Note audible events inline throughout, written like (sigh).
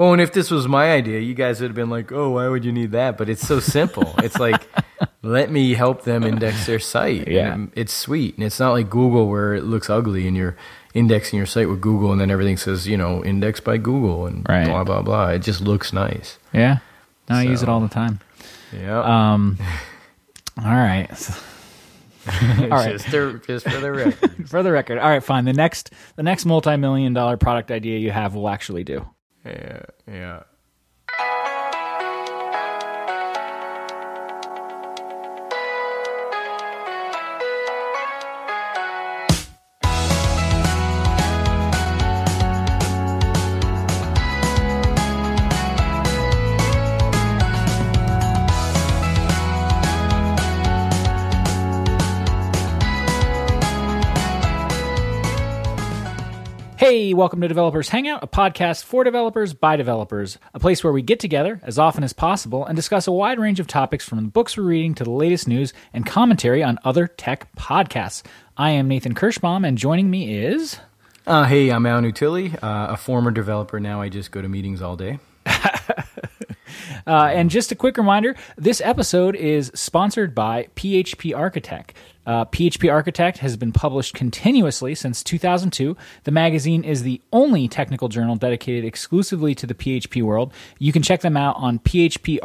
Well, and if this was my idea, you guys would have been like, "Oh, why would you need that?" But it's so simple. it's like, (laughs) let me help them index their site. Yeah. And it's sweet, and it's not like Google where it looks ugly and you're indexing your site with Google, and then everything says, you know, indexed by Google and Right. blah blah blah. It just looks nice. Yeah. No, I use it all the time. Yeah. Um, (laughs) all right. (laughs) all right. just, to- just for the record. For the record, all right, fine. The next, the next multi-million dollar product idea you have will actually do. Yeah. Yeah. Hey, welcome to Developers Hangout, a podcast for developers by developers, a place where we get together as often as possible and discuss a wide range of topics from the books we're reading to the latest news and commentary on other tech podcasts. I am Nathan Kirschbaum, and joining me is. Uh, hey, I'm Al Nutile, uh, a former developer. Now I just go to meetings all day. Uh, and just a quick reminder this episode is sponsored by PHP Architect. Uh, PHP Architect has been published continuously since 2002. The magazine is the only technical journal dedicated exclusively to the PHP world. You can check them out on PHPArch,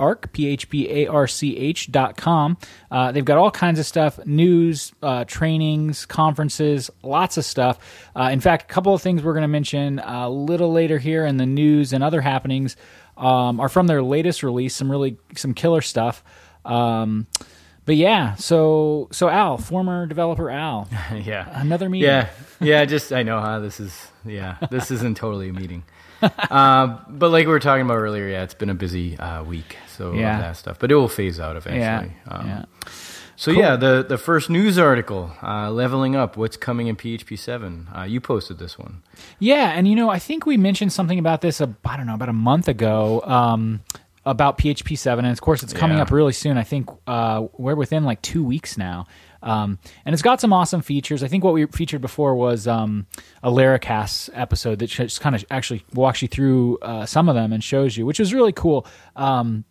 phparch.com. Uh, they've got all kinds of stuff news, uh, trainings, conferences, lots of stuff. Uh, in fact, a couple of things we're going to mention a little later here in the news and other happenings um, are from their latest release. Some really some killer stuff. Um, but yeah, so so Al, former developer Al, (laughs) yeah. another meeting. Yeah, yeah. Just I know how this is. Yeah, this isn't totally a meeting. (laughs) uh, but like we were talking about earlier, yeah, it's been a busy uh, week, so Yeah. all that stuff. But it will phase out eventually. yeah, Um, yeah. So yeah, the the first news article, uh, leveling up, what's coming in PHP seven. Uh, you posted this one. Yeah, and you know, I think we mentioned something about this. uh, I don't know, about a month ago. Um, about PHP seven, and of course, it's coming Yeah. up really soon. I think uh, we're within like two weeks now, um, and it's got some awesome features. I think what we featured before was um, a Laracast episode that just kind of actually walks you through uh, some of them and shows you, which was really cool. Um,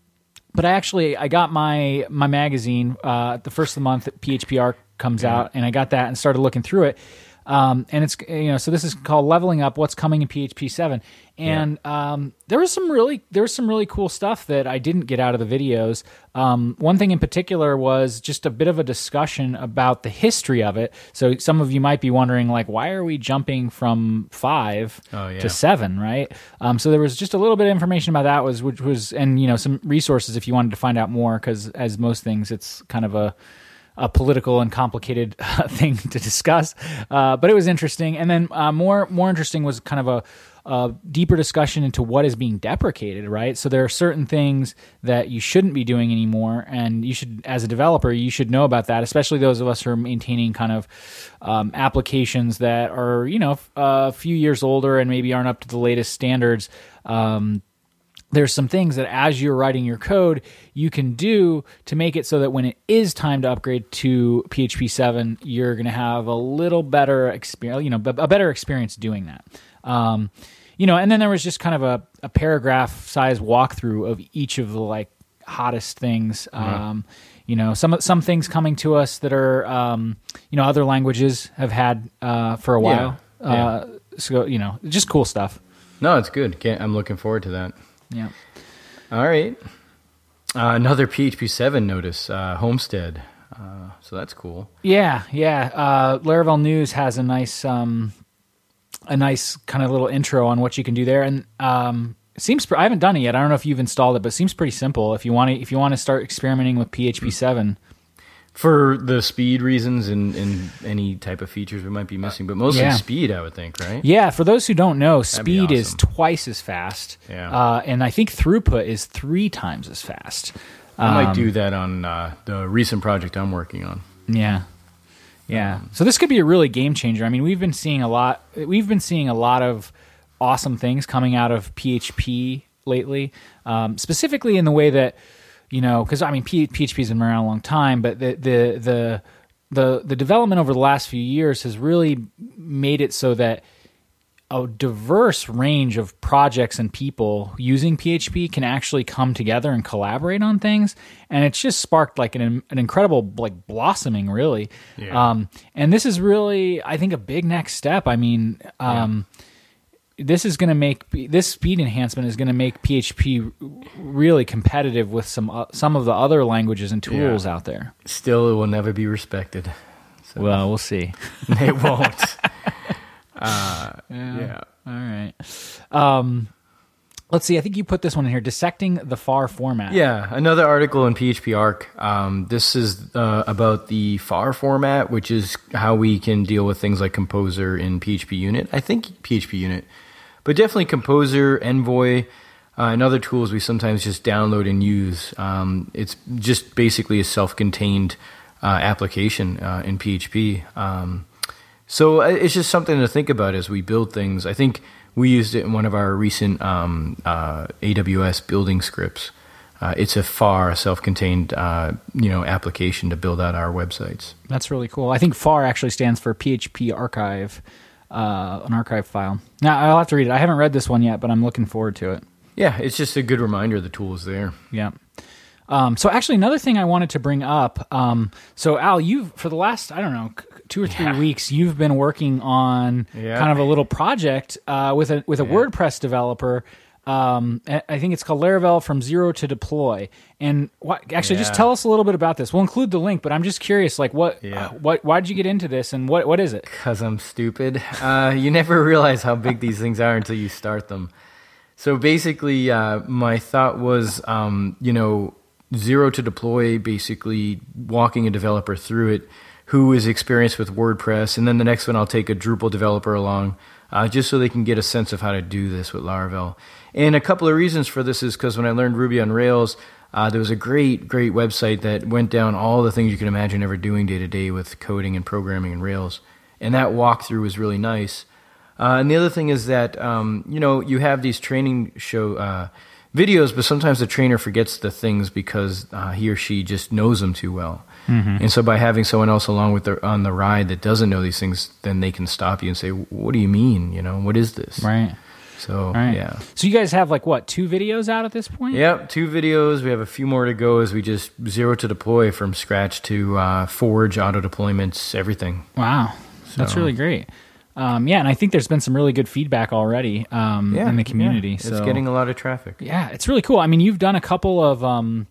but I actually I got my my magazine uh, the first of the month that PHP Arch comes out, and I got that and started looking through it. Um, and it's you know so this is called leveling up what's coming in PHP seven, and um, there was some really there was some really cool stuff that I didn't get out of the videos. Um, one thing in particular was just a bit of a discussion about the history of it. So some of you might be wondering like why are we jumping from five Oh, yeah. to seven, right? Um, so there was just a little bit of information about that was which was and you know some resources if you wanted to find out more because as most things it's kind of a a political and complicated (laughs) thing to discuss, uh, but it was interesting. And then uh, more more interesting was kind of a, a deeper discussion into what is being deprecated, right? So there are certain things that you shouldn't be doing anymore, and you should, as a developer, you should know about that. Especially those of us who are maintaining kind of um, applications that are you know a few years older and maybe aren't up to the latest standards. Um, there's some things that as you're writing your code you can do to make it so that when it is time to upgrade to php 7 you're going to have a little better experience you know a better experience doing that um, you know and then there was just kind of a, a paragraph size walkthrough of each of the like hottest things um, you know some some things coming to us that are um, you know other languages have had uh, for a while Yeah. Uh, so you know just cool stuff No, it's good. Can't, I'm looking forward to that. Yeah All right. Uh, another PHP seven notice. Uh, Homestead. Uh, so that's cool. Yeah, yeah. Uh, Laravel News has a nice, um, a nice kind of little intro on what you can do there, and um, seems I haven't done it yet. I don't know if you've installed it, but it seems pretty simple. If you want to, if you want to start experimenting with PHP seven, For the speed reasons and, and any type of features we might be missing, but mostly Yeah. speed, I would think, right? yeah. For those who don't know, speed is twice as fast, Yeah. uh, and I think throughput is three times as fast. I Um, might do that on uh, the recent project I'm working on. Yeah. Yeah. So this could be a really game changer. I mean, we've been seeing a lot we've been seeing a lot of awesome things coming out of PHP lately. Um, specifically in the way that you know, cuz I mean PHP's been around a long time, but the the the the the development over the last few years has really made it so that a diverse range of projects and people using PHP can actually come together and collaborate on things, and it's just sparked like an an incredible like blossoming, really. Yeah. Um, and this is really, I think, a big next step. I mean, um, this is going to make this speed enhancement is going to make PHP really competitive with some uh, some of the other languages and tools Yeah. out there. Still, it will never be respected. So Well, we'll see. (laughs) it won't. (laughs) uh, yeah. All right. Um, let's see. I think you put this one in here: dissecting the phar format. Yeah, another article in PHP Arch. Um, this is uh, about the PHAR format, which is how we can deal with things like Composer in PHP Unit. I think PHP Unit, but definitely Composer, Envoy, uh, and other tools we sometimes just download and use. Um, it's just basically a self-contained uh, application uh, in PHP. Um, so uh, it's just something to think about as we build things. I think we used it in one of our recent um, uh, AWS building scripts. Uh, it's a phar self-contained, you know, application to build out our websites. That's really cool. I think PHAR actually stands for PHP Archive, uh, an archive file. Now I'll have to read it. I haven't read this one yet, but I'm looking forward to it. Yeah, it's just a good reminder the tool is there. Yeah. Um, so actually, another thing I wanted to bring up. Um, so Al, you've for the last I don't know two or three Yeah. weeks, you've been working on Yeah. kind of a little project uh, with a with a WordPress developer. Um, I think it's called Laravel from zero to deploy. And what, actually, just tell us a little bit about this. We'll include the link, but I'm just curious, like what, Yeah. uh, what, why did you get into this, and what, what is it? Because I'm stupid. Uh, you never (laughs) realize how big these things are until you start them. So basically, uh, my thought was, um, you know, zero to deploy, basically walking a developer through it who is experienced with WordPress. And then the next one, I'll take a Drupal developer along uh, just so they can get a sense of how to do this with Laravel. And a couple of reasons for this is because when I learned Ruby on Rails, uh, there was a great, great website that went down all the things you can imagine ever doing day to day with coding and programming in Rails. And that walkthrough was really nice. Uh, and the other thing is that um, you know you have these training show uh, videos, but sometimes the trainer forgets the things because uh, he or she just knows them too well. And so by having someone else along with the, on the ride that doesn't know these things, then they can stop you and say, "What do you mean? You know, what is this?" Right. So Right. yeah. So you guys have like what two videos out at this point? Yep, two videos. We have a few more to go as we just zero to deploy from scratch to uh, Forge, auto deployments, everything. Wow, that's really great. Um, yeah, and I think there's been some really good feedback already um, Yeah, in the community. yeah. So It's getting a lot of traffic. yeah, it's really cool. I mean, you've done a couple of. Um,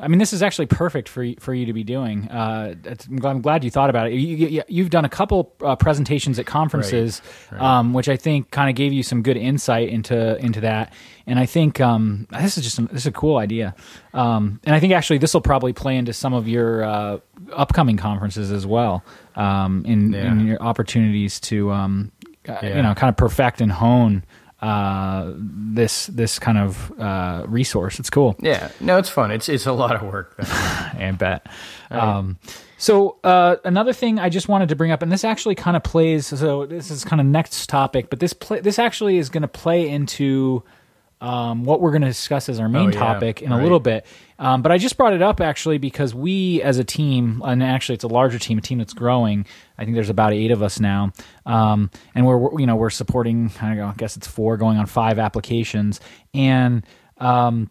I mean, this is actually perfect for for you to be doing. Uh, I'm, glad, I'm glad you thought about it. You, you, you've done a couple uh, presentations at conferences, Right, Um, which I think kind of gave you some good insight into into that. And I think um, this is just a, this is a cool idea. Um, and I think actually this will probably play into some of your uh, upcoming conferences as well. Um, in, Yeah. in your opportunities to um, uh, you know kind of perfect and hone uh, this this kind of uh, resource. It's cool. Yeah, no, it's fun. It's it's a lot of work. though. (laughs) I bet. Um, so uh, another thing I just wanted to bring up, and this actually kind of plays. So this is kind of next topic, but this play, this actually is going to play into um, what we're going to discuss as our main Oh, yeah. topic in a little bit. Um, but I just brought it up actually because we, as a team, and actually it's a larger team, a team that's growing. I think there's about eight of us now, um, and we're you know we're supporting. I, don't know, I guess it's four, going on five applications, and um,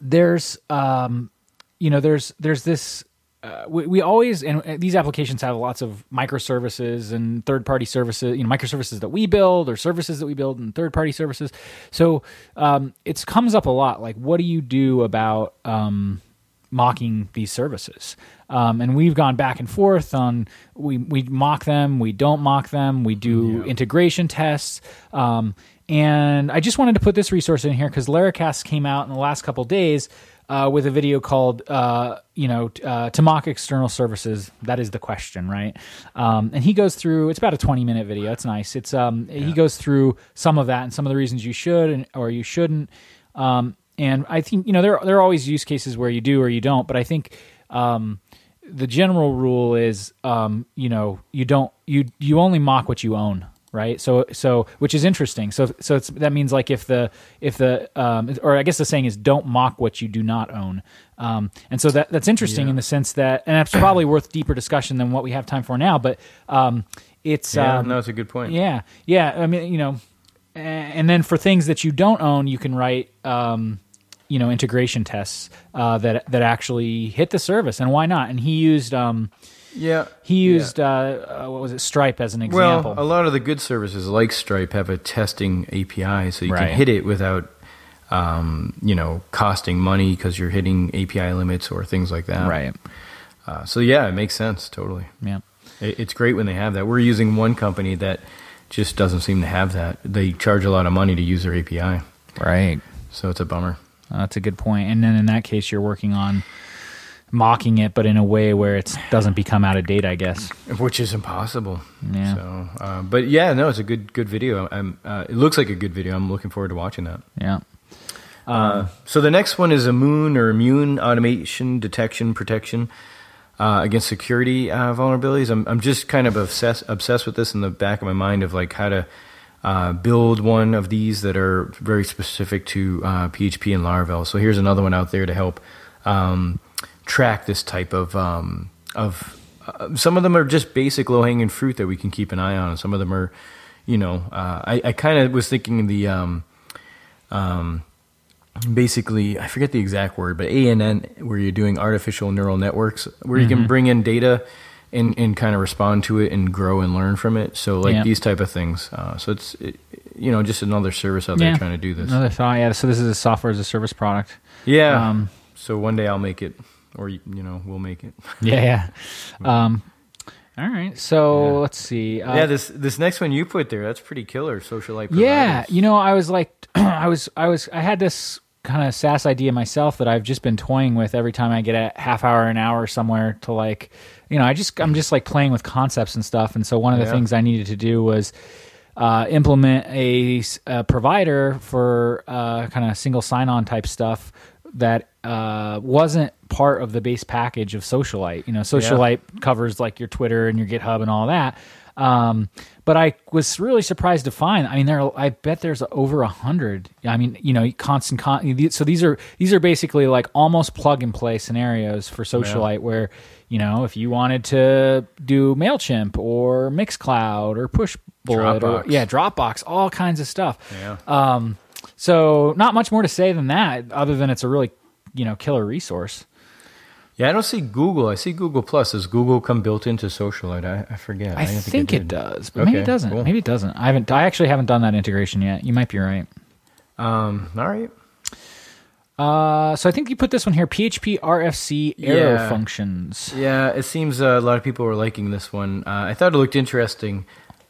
there's um, you know there's there's this uh, we, we always and uh, these applications have lots of microservices and third party services you know microservices that we build or services that we build and third party services. So um, it comes up a lot like what do you do about um, mocking these services? Um, and we've gone back and forth on we, we mock them we don't mock them we do integration tests. Um, and i just wanted to put this resource in here because laracast came out in the last couple days uh, with a video called uh, you know uh, to mock external services. That is the question right? Um, and he goes through it's about a 20 minute video. It's nice. It's um, he goes through some of that and some of the reasons you should and, or you shouldn't. Um, and I think you know there there are always use cases where you do or you don't, but I think um, the general rule is um, you know you don't you you only mock what you own, right? So so which is interesting. So so it's, that means like if the if the um, or I guess the saying is don't mock what you do not own. Um, and so that that's interesting Yeah. in the sense that and that's probably worth deeper discussion than what we have time for now, but. Um, it's Yeah, um, no, it's a good point. yeah, yeah. I mean, you know, and then for things that you don't own, you can write, um, you know, integration tests uh, that that actually hit the service, and why not? And he used um, Yeah. he Yeah. used uh, uh, what was it, Stripe as an example. Well, a lot of the good services like Stripe have a testing API, so you Right. can hit it without, um, you know, costing money because you're hitting API limits or things like that. right. Uh, so yeah, it makes sense totally. Yeah. It, it's great when they have that. We're using one company that just doesn't seem to have that. They charge a lot of money to use their API, Right. so it's a bummer. That's a good point. And then in that case, you're working on mocking it, but in a way where it doesn't become out of date, I guess. Which is impossible. Yeah. So, uh, but yeah, no, it's a good good video. I'm, uh, it looks like a good video. I'm looking forward to watching that. Yeah. Uh, so the next one is immune or immune automation detection protection uh, against security uh, vulnerabilities. I'm I'm just kind of obsessed obsessed with this in the back of my mind of like how to uh, build one of these that are very specific to uh, PHP and Laravel. So here's another one out there to help um, track this type of um, of. Uh, some of them are just basic low hanging fruit that we can keep an eye on, some of them are, you know, uh, I, I kind of was thinking the um, um, basically I forget the exact word, but ANN where you're doing artificial neural networks where you Mm-hmm. can bring in data and, and kind of respond to it and grow and learn from it. So like Yeah. these type of things. Uh, so it's it, you know just another service out there Yeah. trying to do this. Another thought. Yeah. So this is a software as a service product. yeah. Um, so one day I'll make it, or you you know we'll make it. (laughs) Yeah. Yeah. Um, all right. So Yeah. let's see. Uh, yeah. This this next one you put there that's pretty killer. Socialite. Provider. Yeah, you know, I was like, (clears throat) I was, I was, I had this kind of SaaS idea myself that I've just been toying with every time I get a half hour, an hour somewhere to like, you know, I just, I'm just like playing with concepts and stuff. And so one of the Yeah. things I needed to do was uh, implement a provider for uh, kind of single sign-on type stuff that uh, wasn't part of the base package of Socialite. You know, Socialite covers like your Twitter and your GitHub and all that. Um, but I was really surprised to find. I mean, there. Are, I bet there's over a hundred. I mean, you know, constant. Con- so these are these are basically like almost plug and play scenarios for Socialite, where you know, if you wanted to do Mailchimp or Mixcloud or Pushbullet or yeah, Dropbox, all kinds of stuff. Yeah. Um, so not much more to say than that, other than it's a really you know killer resource. Yeah, I don't see Google. I see Google Plus. Does Google come built into Socialite? I, I forget. I, didn't think, it did. does, but maybe it doesn't. cool. Maybe it doesn't. I haven't. I actually haven't done that integration yet. You might be right. Um, all right. Uh, so I think you put this one here: PHP RFC arrow Yeah. functions. Yeah, it seems uh, a lot of people are liking this one. Uh, I thought it looked interesting.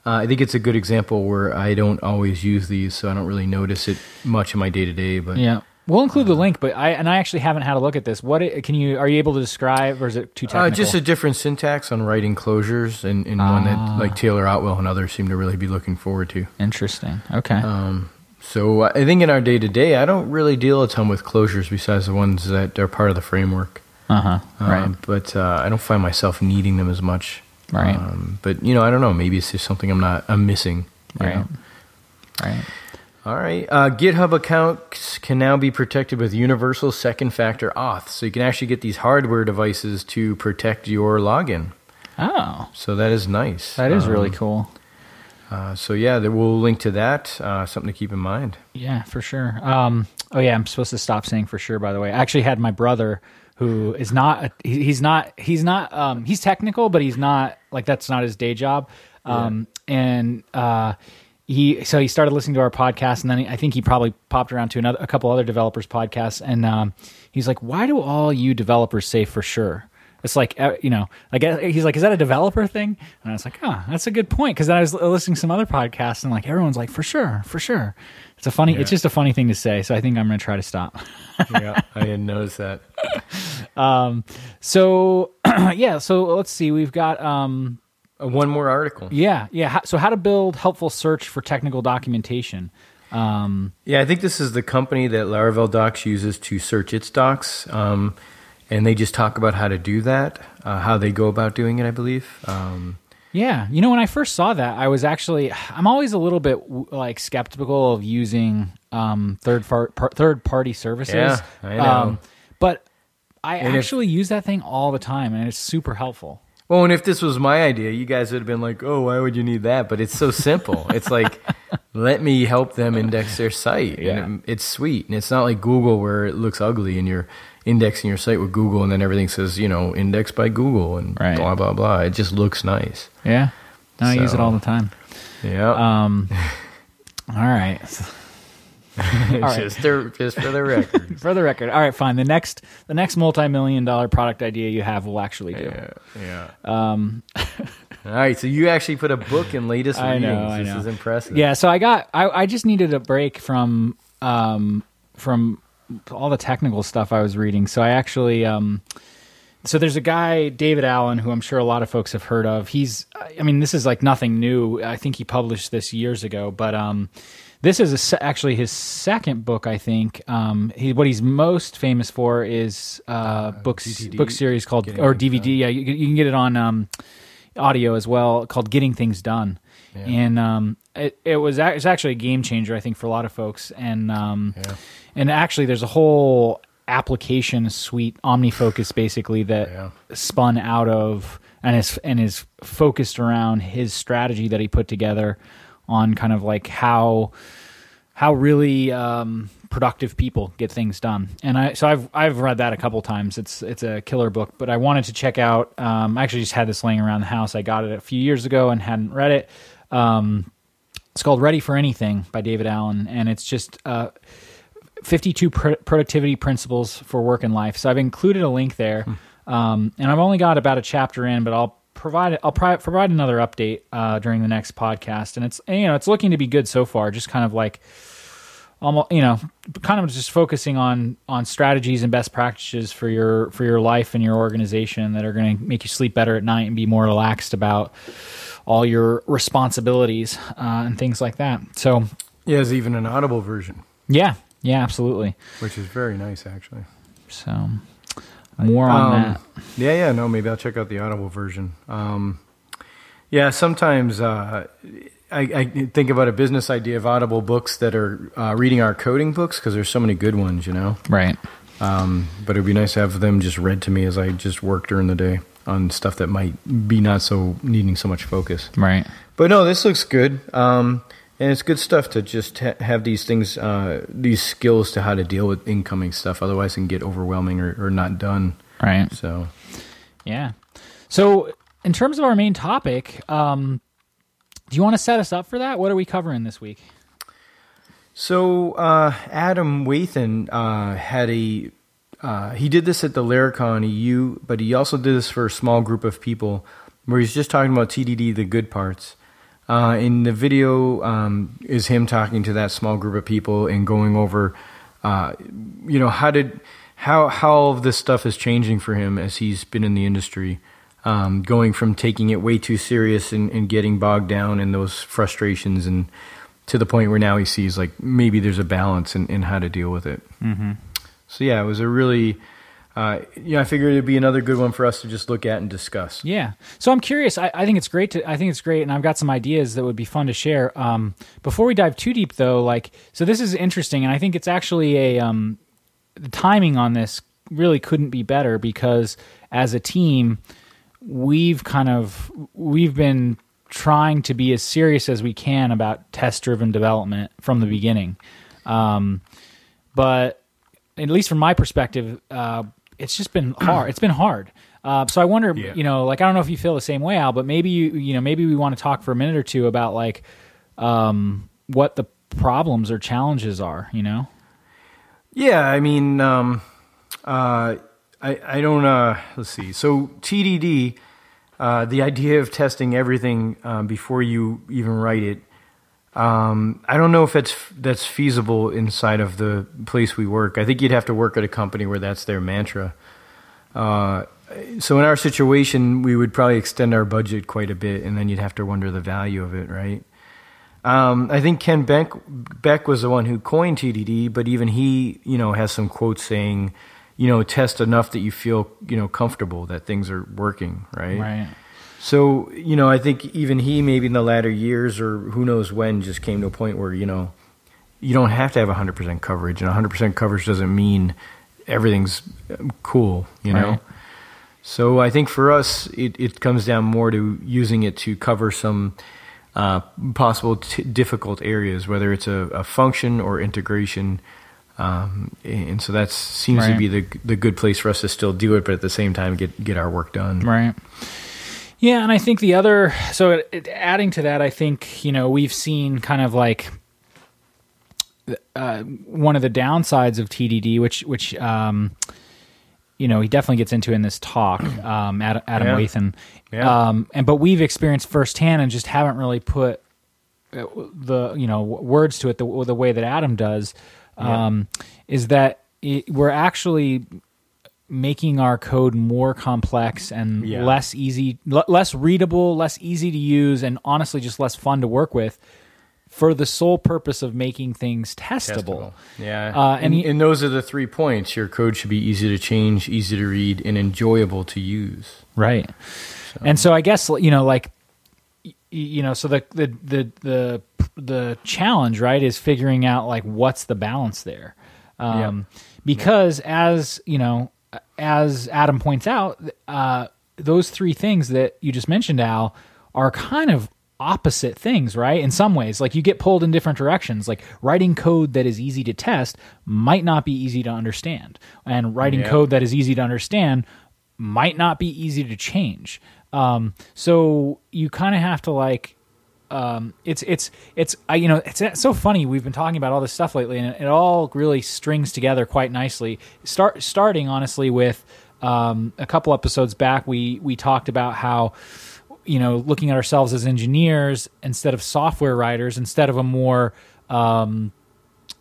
Uh, I think it's a good example where I don't always use these, so I don't really notice it much in my day to day. But Yeah, we'll include the link, but I and I actually haven't had a look at this. What it, can you? Are you able to describe, or is it too uh, technical? just a different syntax on writing closures, and, and one Ah. that like Taylor Otwell and others seem to really be looking forward to. Interesting. Okay. Um, so I think in our day to day, I don't really deal a ton with closures besides the ones that are part of the framework. Uh huh. Um, Right. But uh, I don't find myself needing them as much. Right. Um, but you know, I don't know. Maybe it's just something I'm not. I'm missing. Right. know? Right. All right. Uh, GitHub accounts can now be protected with universal second factor auth. So you can actually get these hardware devices to protect your login. Oh, So that is nice. that is really Um, cool. Uh, so yeah, there- we'll link to that. Uh, something to keep in mind. Yeah, for sure. Um, oh yeah, I'm supposed to stop saying for sure. By the way, I actually had my brother who is not. he- He's not. He's not. Um, he's technical, but he's not like that's not his day job. Um, and uh, he so he started listening to our podcast, and then he, I think he probably popped around to another a couple other developers podcasts, and um, he's like, "Why do all you developers say for sure?" It's like uh, you know, like he's like, "Is that a developer thing?" And I was like, "Oh, that's a good point." Because then I was listening to some other podcasts, and like everyone's like, "For sure, for sure." It's a funny. It's just a funny thing to say. So I think I'm going to try to stop. (laughs) yeah, I didn't notice that. (laughs) Um so (clears throat) yeah. So let's see. We've got um, one more article. yeah, yeah. So how to build helpful search for technical documentation. Um, Yeah, I think this is the company that Laravel Docs uses to search its docs. Um, and they just talk about how to do that, uh, how they go about doing it, I believe. Um, Yeah, you know, when I first saw that, I was actually I'm always a little bit like skeptical of using um, third far, par, third party services. Yeah, I know. Um, but I And if- actually use that thing all the time, and it's super helpful. Well, and if this was my idea, you guys would have been like, "Oh, why would you need that?" But it's so simple. it's like, (laughs) let me help them index their site. Yeah. And it- it's sweet, and it's not like Google where it looks ugly and you're indexing your site with Google, and then everything says, you know, indexed by Google and Right. blah blah blah. It just looks nice. Yeah. No, I use it all the time. Yeah, Um, (laughs) all right. (laughs) right. just, to- just for the record. (laughs) For the record, all right, fine. The next, the next multi-million dollar product idea you have will actually do. yeah, yeah. Um, (laughs) All right, so you actually put a book in latest I readings. know, I this know. is impressive. Yeah, so I got I, I just needed a break from um from all the technical stuff I was reading. So I actually um so there's a guy David Allen who I'm sure a lot of folks have heard of. He's I mean this is like nothing new. I think he published this years ago, but um this is a actually his second book, I think. Um, he, what he's most famous for is uh, books GTD, book series called or DVD. Yeah, you, you can get it on um, audio as well, called "Getting Things Done." And um, it, it was ac- it's actually a game changer, I think, for a lot of folks. And um, Yeah. and actually, there's a whole application suite, OmniFocus, basically that Yeah. spun out of and is and is focused around his strategy that he put together on kind of like how how really um, productive people get things done. And I so I've I've read that a couple times. It's it's a killer book, but I wanted to check out. Um, I actually just had this laying around the house. I got it a few years ago and hadn't read it. Um, it's called Ready for Anything by David Allen, and it's just uh, 52 pr- productivity principles for work and life. So I've included a link there, um, and I've only got about a chapter in, but I'll provide I'll pri- provide another update uh, during the next podcast. And it's you know it's looking to be good so far. Just kind of like almost you know kind of just focusing on on strategies and best practices for your for your life and your organization that are going to make you sleep better at night and be more relaxed about all your responsibilities uh, and things like that. So Yeah, there's even an Audible version, yeah, yeah, absolutely. which is very nice, actually. So more on Um, that. Yeah, yeah, no, maybe I'll check out the Audible version. Um, yeah, sometimes uh, I, I think about a business idea of Audible books that are uh, reading our coding books because there's so many good ones, you know. Right. Um, but it'd be nice to have them just read to me as I just work during the day on stuff that might be not so needing so much focus. Right. But no, this looks good. Um, and it's good stuff to just ha- have these things, uh, these skills to how to deal with incoming stuff. Otherwise, it can get overwhelming or, or not done. Right. So, Yeah. So in terms of our main topic, um, do you want to set us up for that? What are we covering this week? so uh, Adam Wathan uh, had a. Uh, he did this at the Laracon EU, but he also did this for a small group of people, where he's just talking about TDD, the good parts. Uh, in the video um, is him talking to that small group of people and going over, uh, you know, how did how how all of this stuff is changing for him as he's been in the industry, um, going from taking it way too serious and, and getting bogged down in those frustrations and to the point where now he sees like maybe there's a balance in, in how to deal with it. Mm-hmm. So yeah, it was a really. Uh, yeah, I figured it'd be another good one for us to just look at and discuss. Yeah. So I'm curious. I, I think it's great to. I think it's great, and I've got some ideas that would be fun to share. Um, before we dive too deep, though, like, so this is interesting, and I think it's actually a um, the timing on this really couldn't be better because as a team, we've kind of we've been trying to be as serious as we can about test driven development from the beginning. Um, but at least from my perspective, uh, it's just been hard. It's been hard. Uh, so I wonder, Yeah. you know, like I don't know if you feel the same way, Al, but maybe you, you know, maybe we want to talk for a minute or two about like um, what the problems or challenges are. You know, Yeah, I mean, um, uh, I I don't. Uh, let's see. So TDD, uh, the idea of testing everything um, before you even write it. Um, I don't know if that's that's feasible inside of the place we work. I think you'd have to work at a company where that's their mantra. Uh, so in our situation, we would probably extend our budget quite a bit, and then you'd have to wonder the value of it, right? Um, I think Kent Beck, Beck was the one who coined TDD, but even he, you know, has some quotes saying, you know, test enough that you feel, you know, comfortable that things are working, right? right? So, you know, I think even he, maybe in the latter years or who knows when, just came to a point where, you know, you don't have to have 100% coverage, and 100% coverage doesn't mean everything's um, cool, you know? Right. So I think for us, it, it comes down more to using it to cover some uh, possible t- difficult areas, whether it's a, a function or integration. Um, and so that seems Right. to be the the good place for us to still do it, but at the same time get get our work done. Right. Yeah, and I think the other so adding to that, I think you know we've seen kind of like uh, one of the downsides of TDD, which which um, you know he definitely gets into in this talk, (clears throat) um, Adam, Adam Yeah. Wathan, Yeah. um, and but we've experienced firsthand and just haven't really put uh, the you know words to it the, the way that Adam does, um, is that it, we're actually making our code more complex and Yeah. less easy, l- less readable, less easy to use, and honestly just less fun to work with, for the sole purpose of making things testable. Yeah, Uh, and, and and those are the three points. Your code should be easy to change, easy to read, and enjoyable to use. Right. And so I guess you know like you know so the the the the the challenge right is figuring out like what's the balance there. Um because as, you know, as Adam points out, uh those three things that you just mentioned Al are kind of opposite things, right? In some ways, like you get pulled in different directions. Like writing code that is easy to test might not be easy to understand, and writing Yeah. code that is easy to understand might not be easy to change. Um, so you kind of have to like, um, it's it's it's I, you know it's, it's so funny. We've been talking about all this stuff lately, and it, it all really strings together quite nicely. Start starting honestly with um, a couple episodes back, we we talked about how you know looking at ourselves as engineers instead of software writers, instead of a more um,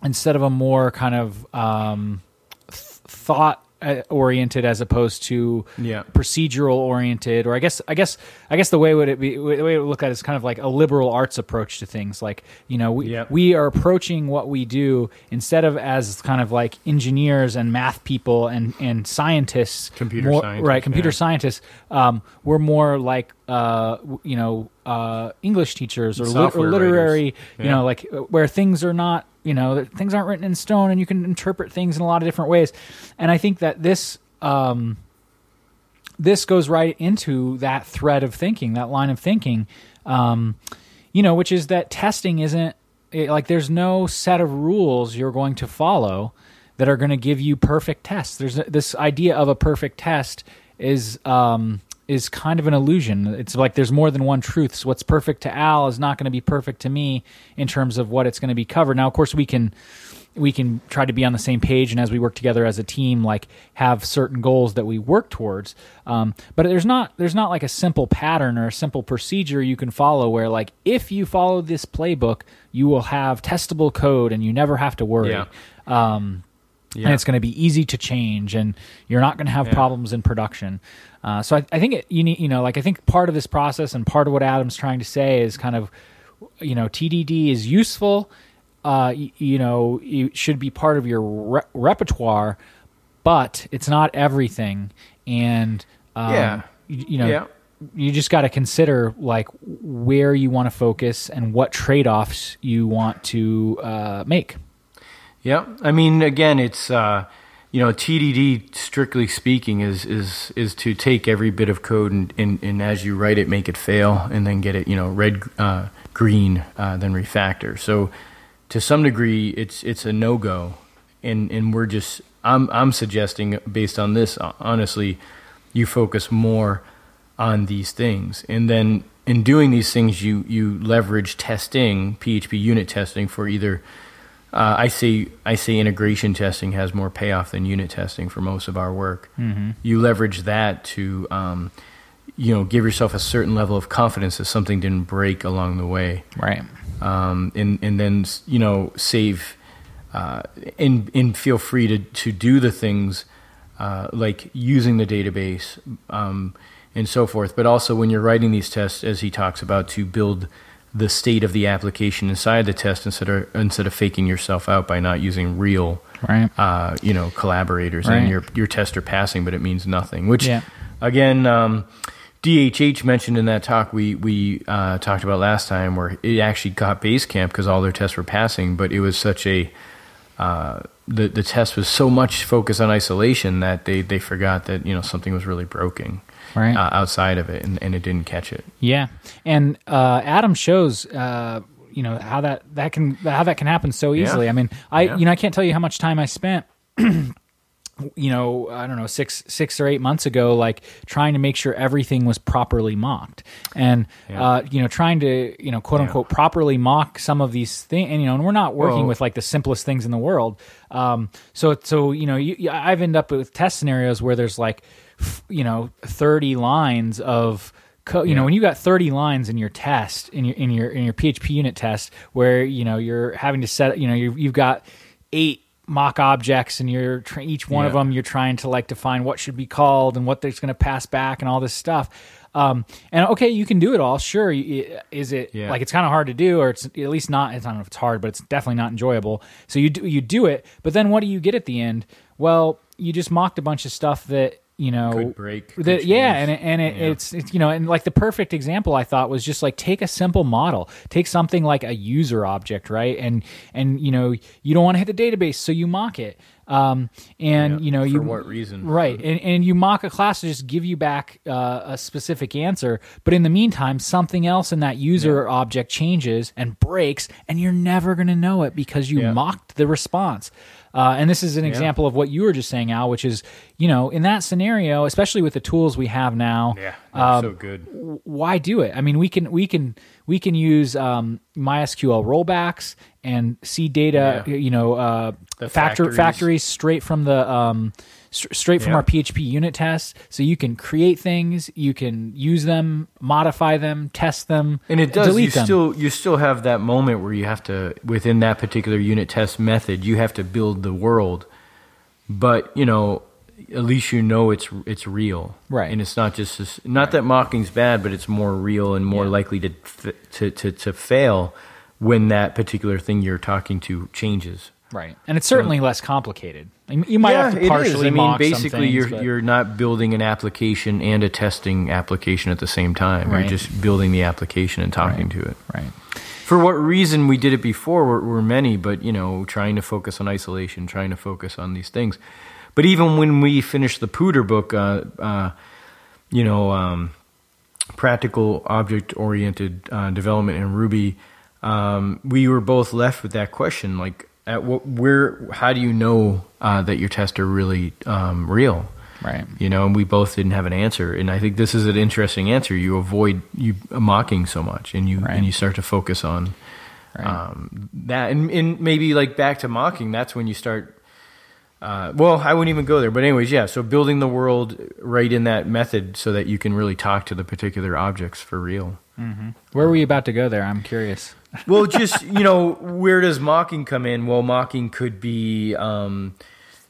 instead of a more kind of um, th- thought oriented as opposed to Yeah. procedural oriented or I guess I guess I guess the way would it be the way it would look at it is kind of like a liberal arts approach to things like you know we Yep. we are approaching what we do instead of as kind of like engineers and math people and and scientists Computer more, scientists, right computer yeah. scientists um, we're more like uh, you know uh, English teachers or, lit- or literary writers. you know like uh, where things are not you know things aren't written in stone and you can interpret things in a lot of different ways. And i think that this um this goes right into that thread of thinking that line of thinking um you know which is that testing isn't it, like there's no set of rules you're going to follow that are going to give you perfect tests. There's this idea of a perfect test is um is kind of an illusion. It's like there's more than one truth. So what's perfect to Al is not going to be perfect to me in terms of what it's going to be covered. Now, of course, we can we can try to be on the same page, and as we work together as a team, like have certain goals that we work towards. Um, but there's not there's not like a simple pattern or a simple procedure you can follow where like if you follow this playbook, you will have testable code and you never have to worry. Yeah. Um, Yeah. and it's going to be easy to change and you're not going to have Yeah. problems in production uh, so I, I think it, you need you know like i think part of this process and part of what adam's trying to say is kind of you know tdd is useful uh, you, you know it should be part of your re- repertoire but it's not everything and um, Yeah. you, you know Yeah. you just got to consider like where you want to focus and what trade-offs you want to uh, make Yeah, I mean, again, it's uh, you know, TDD, strictly speaking, is is is to take every bit of code and, and, and as you write it, make it fail, and then get it, you know, red, uh, green, uh, then refactor. So, to some degree, it's it's a no go, and and we're just I'm I'm suggesting based on this, honestly, you focus more on these things, and then in doing these things, you you leverage testing, PHP unit testing for either. Uh, I see. I say integration testing has more payoff than unit testing for most of our work. Mm-hmm. You leverage that to, um, you know, give yourself a certain level of confidence that something didn't break along the way, right um, and and then you know save, uh, and and feel free to to do the things uh, like using the database um, and so forth. But also when you're writing these tests, as he talks about, to build the state of the application inside the test instead of instead of faking yourself out by not using real right uh, you know collaborators Right. and your your tests are passing but it means nothing which Yeah. again um, DHH mentioned in that talk we we uh, talked about last time where it actually got Basecamp because all their tests were passing but it was such a uh, the the test was so much focused on isolation that they they forgot that you know something was really broken Right. uh, outside of it, and, and it didn't catch it. Yeah, and uh, Adam shows uh, you know how that that can how that can happen so easily. I mean, I Yeah. you know I can't tell you how much time I spent. (clears throat) you know, I don't know, six six or eight months ago, like trying to make sure everything was properly mocked, and Yeah. uh, you know, trying to you know, quote unquote, properly mock some of these things. And you know, and we're not working Well- with like the simplest things in the world. Um, so so you know, you, I've ended up with test scenarios where there's like, you know, thirty lines of co- you know when you got 30 lines in your test in your in your in your PHP unit test where you know you're having to set you know you've, you've got eight mock objects and you're tr- each one of them you're trying to like define what should be called and what there's going to pass back and all this stuff. Um, and okay you can do it all. Sure is it Yeah. like it's kind of hard to do or it's at least not I don't know if it's hard but it's definitely not enjoyable. So you do you do it but then what do you get at the end? Well you just mocked a bunch of stuff that you know break, that yeah and it, and it, Yeah. it's it's you know and like the perfect example i thought was just like take a simple model. Take something like a user object right? And and you know you don't want to hit the database so you mock it. Um and Yeah, you know for you what reason? right. And, and you mock a class to just give you back uh, a specific answer but in the meantime something else in that user object changes and breaks and you're never going to know it because you Yeah. mocked the response uh, and this is an example of what you were just saying al which is you know in that scenario especially with the tools we have now Yeah, they're um, so good. why do it? I mean, we can we can we can use um, MySQL rollbacks and see data, Yeah. you know, uh, factor factories. factories straight from the um, st- straight from Yeah. our PHP unit tests. So you can create things, you can use them, modify them, test them, And it does. You them. still you still have that moment where you have to within that particular unit test method, you have to build the world. But you know, at least you know it's it's real, Right. And it's not just this, not that mocking's bad, but it's more real and more Yeah. likely to, to to to fail when that particular thing you're talking to changes. Right, and it's certainly less complicated. You might have to partially I mean, basically, things, you're but- you're not building an application and a testing application at the same time. Right. You're just building the application and talking to it. right. For what reason we did it before were, were many, but you know, trying to focus on isolation, trying to focus on these things. But even when we finished the POODR book, uh, uh, you know, um, practical object oriented uh, development in Ruby, um, we were both left with that question: like, at what, where, how do you know uh, that your tests are really um, real? Right. you know, and we both didn't have an answer. And I think this is an interesting answer. You avoid you mocking so much, and you Right. and you start to focus on Right. um, that, and, and maybe like back to mocking. That's when you start. Uh, well, I wouldn't even go there, but anyways, yeah. So building the world right in that method, so that you can really talk to the particular objects for real. Where were you about to go there? I'm curious. (laughs) well, just you know, where does mocking come in? Well, mocking could be, um,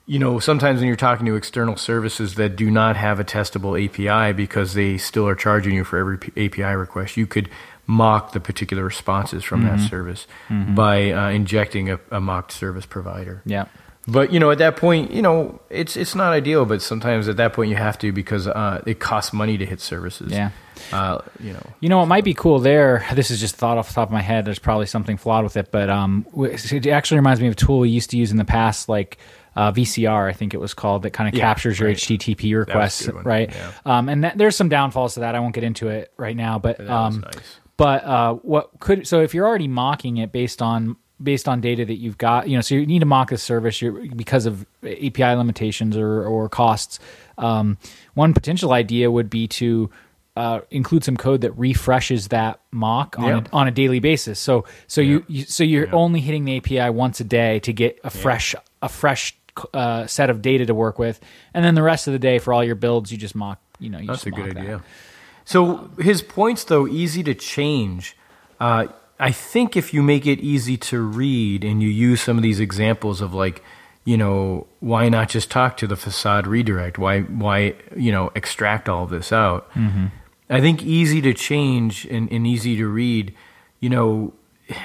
you know, sometimes when you're talking to external services that do not have a testable API because they still are charging you for every API request, you could mock the particular responses from that service by uh, injecting a, a mocked service provider. Yeah. But you know, at that point, you know, it's it's not ideal. But sometimes at that point, you have to because uh, it costs money to hit services. Yeah. Uh, you know. You know what might be cool there? (laughs) This is just thought off the top of my head. There's probably something flawed with it, but um, it actually reminds me of a tool we used to use in the past, like uh, VCR, I think it was called, that kind of Yeah, captures your right. HTTP requests, right? yeah. Um, and that, there's some downfalls to that. I won't get into it right now, but um, nice. but uh, what could so if you're already mocking it based on based on data that you've got, you know, so you need to mock a service because of API limitations or or costs. Um, one potential idea would be to uh, include some code that refreshes that mock on a, on a daily basis. So so you, you so you're only hitting the API once a day to get a fresh a fresh uh, set of data to work with, and then the rest of the day for all your builds, you just mock. You know, you That's just a good that. idea. So his points, though, easy to change. Uh, I think if you make it easy to read and you use some of these examples of like, you know, why not just talk to the facade redirect? Why, why, you know, extract all this out? Mm-hmm. I think easy to change and, and easy to read. You know,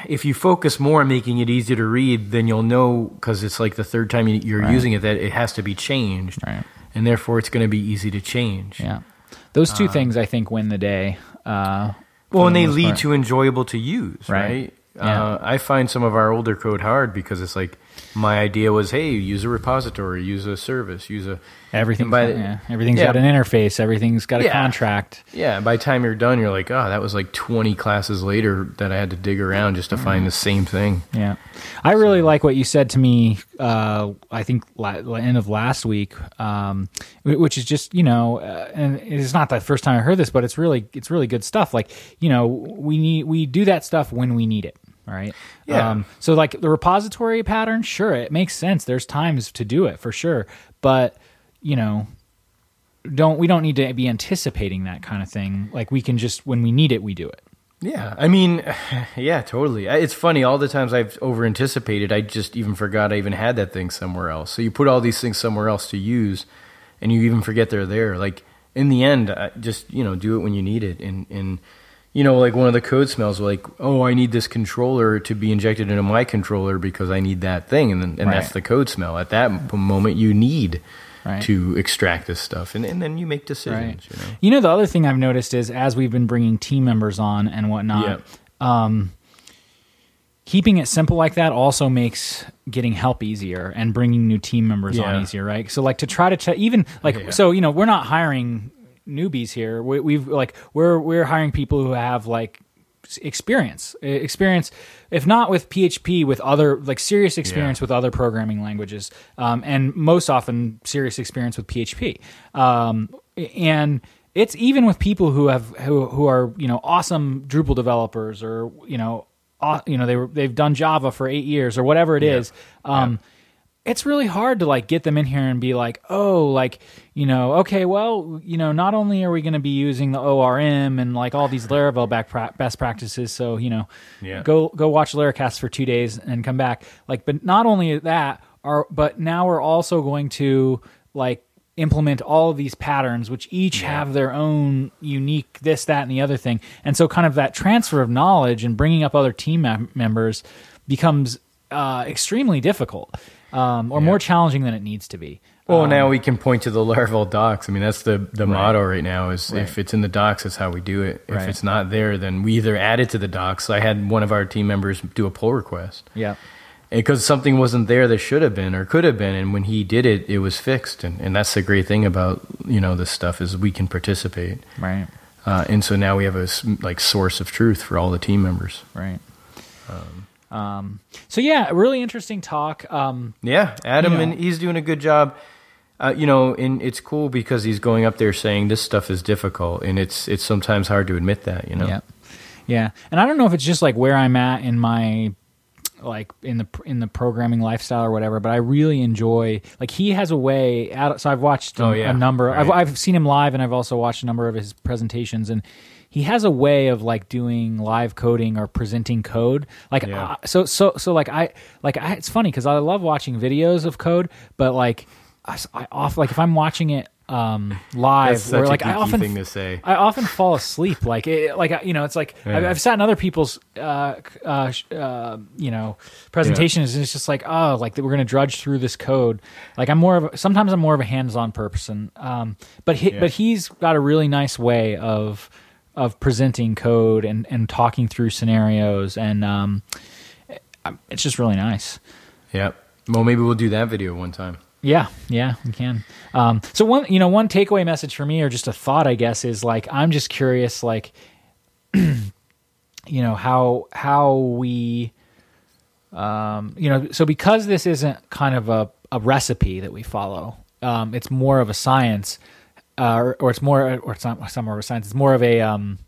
if you focus more on making it easy to read, then you'll know because it's like the third time you- you're Right. using it that it has to be changed, Right. and therefore it's going to be easy to change. Yeah, those two things I think win the day. Uh, Well, and the they lead part. to enjoyable to use, Right. right? Yeah. Uh, I find some of our older code hard because it's like my idea was, hey, use a repository, use a service, use a Everything, by yeah, everything's yeah. got an interface. Everything's got a Yeah. contract. yeah. By the time you're done, you're like, oh, that was like 20 classes later that I had to dig around just to Mm-hmm. find the same thing. Yeah, I really like what you said to me. Uh, I think la- end of last week, um, which is just you know, uh, and it's not the first time I heard this, but it's really it's really good stuff. Like you know, we need we do that stuff when we need it. Right. Yeah. Um, so like the repository pattern, sure, it makes sense. There's times to do it for sure, but you know, don't we don't need to be anticipating that kind of thing. Like we can just when we need it, we do it. Yeah, I mean, (laughs) yeah, totally. It's funny. All the times I've over anticipated, I just even forgot I even had that thing somewhere else. So you put all these things somewhere else to use, and you even forget they're there. Like in the end, just you know do it when you need it. And and you know, like one of the code smells like, oh, I need this controller to be injected into my controller because I need that thing, and then, and that's the code smell. At that moment, you need Right. to extract this stuff, and, and then you make decisions. You know. You know, the other thing I've noticed is as we've been bringing team members on and whatnot, um, keeping it simple like that also makes getting help easier and bringing new team members on easier, right? So, like to try to ch- even like Yeah. so, you know, we're not hiring newbies here. We, we've like we're we're hiring people who have like experience experience if not with php with other like serious experience Yeah. with other programming languages um, and most often serious experience with php um, and it's even with people who have who, who are you know awesome drupal developers or you know aw- you know they were they've done java for eight years or whatever it is um, it's really hard to like get them in here and be like, oh, like, you know, okay, well, you know, not only are we going to be using the ORM and like all these Laravel back pra- best practices, so you know, Yeah. go go watch Laracast for two days and come back. Like, but not only that, are but now we're also going to like implement all of these patterns, which each have their own unique this, that, and the other thing, and so kind of that transfer of knowledge and bringing up other team mem- members becomes uh, extremely difficult um, or more challenging than it needs to be. Well, now we can point to the Laravel docs. I mean, that's the the motto right now. Is Right. if it's in the docs, that's how we do it. If Right. it's not there, then we either add it to the docs. I had one of our team members do a pull request Yeah. because something wasn't there that should have been or could have been, and when he did it, it was fixed. And, and that's the great thing about you know this stuff is we can participate. Right. Uh, and so now we have a like source of truth for all the team members. Right. Um, so yeah, really interesting talk. Um, Yeah, Adam, You know. and he's doing a good job. Uh, you know, and it's cool because he's going up there saying this stuff is difficult, and it's it's sometimes hard to admit that. You know, Yeah, yeah, and I don't know if it's just like where I'm at in my like in the in the programming lifestyle or whatever, but I really enjoy like he has a way. Out, so I've watched Oh, a, yeah, a number. I've. I've seen him live, and I've also watched a number of his presentations, and he has a way of like doing live coding or presenting code. Like Yeah. uh, so so so like I like I, it's funny because I love watching videos of code, but like I off like if I'm watching it um live where like I often thing to say. I often fall asleep. Like, it, like I- you know, it's like I've, I've sat in other people's, uh, uh, uh, you know, presentations, and it's just like, oh, like that we're gonna drudge through this code. Like I'm more of a, sometimes I'm more of a hands-on person. Um, but he, Yeah. but he's got a really nice way of of presenting code and and talking through scenarios, and um, it's just really nice. Yeah. Well, maybe we'll do that video one time. Yeah, yeah, we can. Um, so one, you know, one takeaway message for me, or just a thought, I guess, is like I'm just curious, like, (clears throat) you know, how how we, um, you know, so because this isn't kind of a, a recipe that we follow, um, it's more of a science, uh, or, or it's more, or it's not, it's not more of a science. It's more of a um,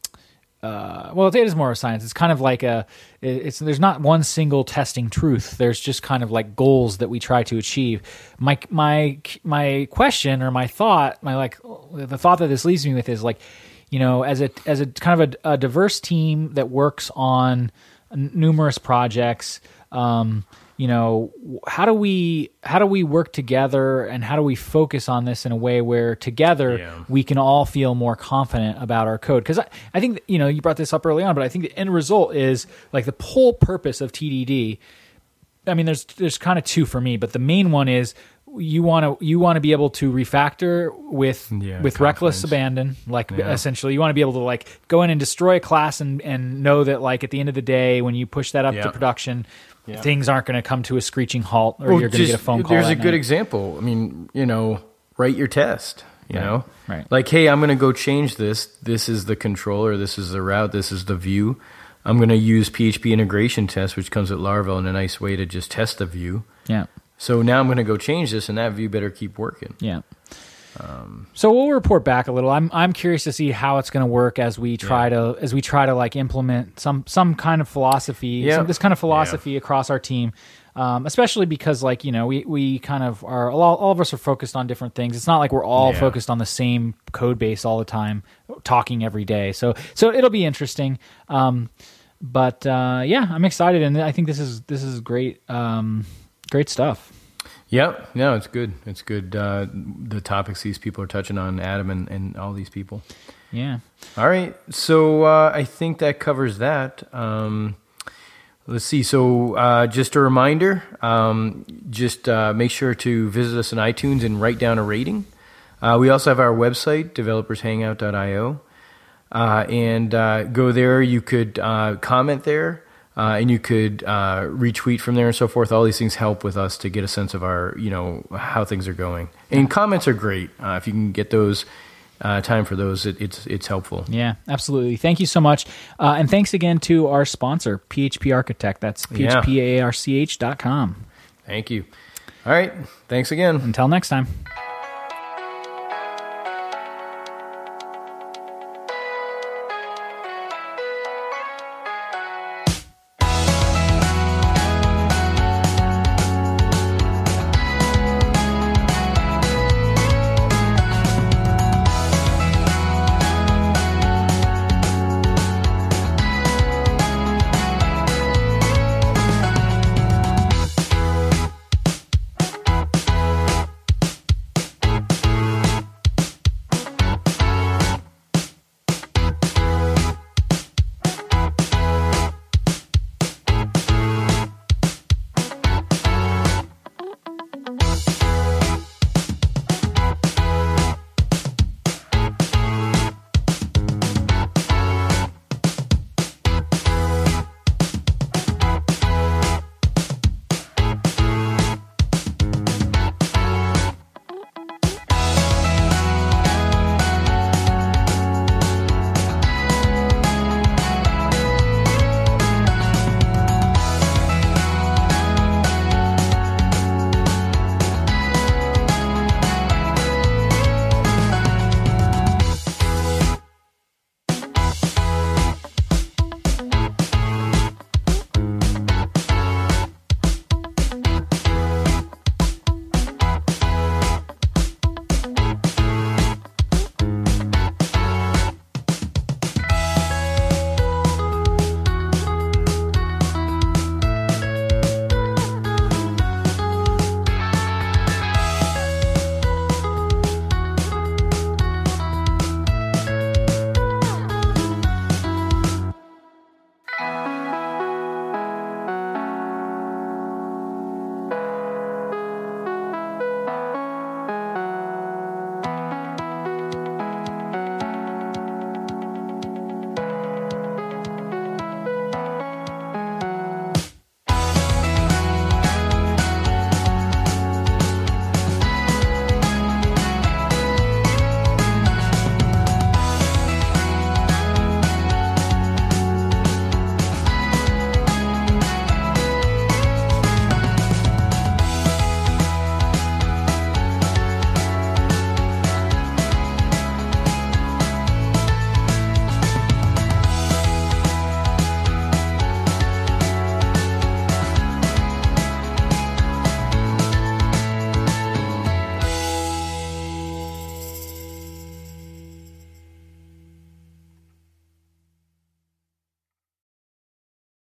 uh, well, it is more of science. It's kind of like a, it's there's not one single testing truth. There's just kind of like goals that we try to achieve. My my my question or my thought, my like the thought that this leaves me with is like, you know, as a as a kind of a, a diverse team that works on numerous projects. Um, you know how do we how do we work together and how do we focus on this in a way where together Yeah. we can all feel more confident about our code because I, I think you know you brought this up early on but i think the end result is like the whole purpose of tdd i mean there's there's kind of two for me but the main one is you want to you want to be able to refactor with Yeah, with reckless abandon like Yeah. essentially you want to be able to like go in and destroy a class and and know that like at the end of the day when you push that up to production Yeah. things aren't going to come to a screeching halt, or Well, you're going to get a phone call. There's a at good example. I mean, you know, write your test. You Right, know, right. Like, hey, I'm going to go change this. This is the controller. This is the route. This is the view. I'm going to use PHP integration test, which comes with Laravel in a nice way to just test the view. yeah. So now I'm going to go change this, and that view better keep working. Yeah. So we'll report back a little. I'm I'm curious to see how it's going to work as we try to as we try to like implement some some kind of philosophy, Yeah. some, this kind of philosophy across our team. Um, especially because like you know we we kind of are all, all of us are focused on different things. It's not like we're all Yeah. focused on the same code base all the time, talking every day. So so it'll be interesting. Um, but uh, yeah, I'm excited, and I think this is this is great um, great stuff. Yep. No, it's good. It's good. Uh, the topics these people are touching on, Adam and, and all these people. Yeah. All right. So uh, I think that covers that. Um, let's see. So uh, just a reminder um, just uh, make sure to visit us on iTunes and write down a rating. Uh, we also have our website, developershangout.io. Uh, and uh, go there. You could uh, comment there. Uh, and you could uh, retweet from there and so forth. All these things help with us to get a sense of our, you know, how things are going. And comments are great. Uh, if you can get those, uh, time for those, it, it's it's helpful. Yeah, absolutely. Thank you so much. Uh, and thanks again to our sponsor, PHP Architect. That's Yeah. phparch.com. Thank you. All right. Thanks again. Until next time.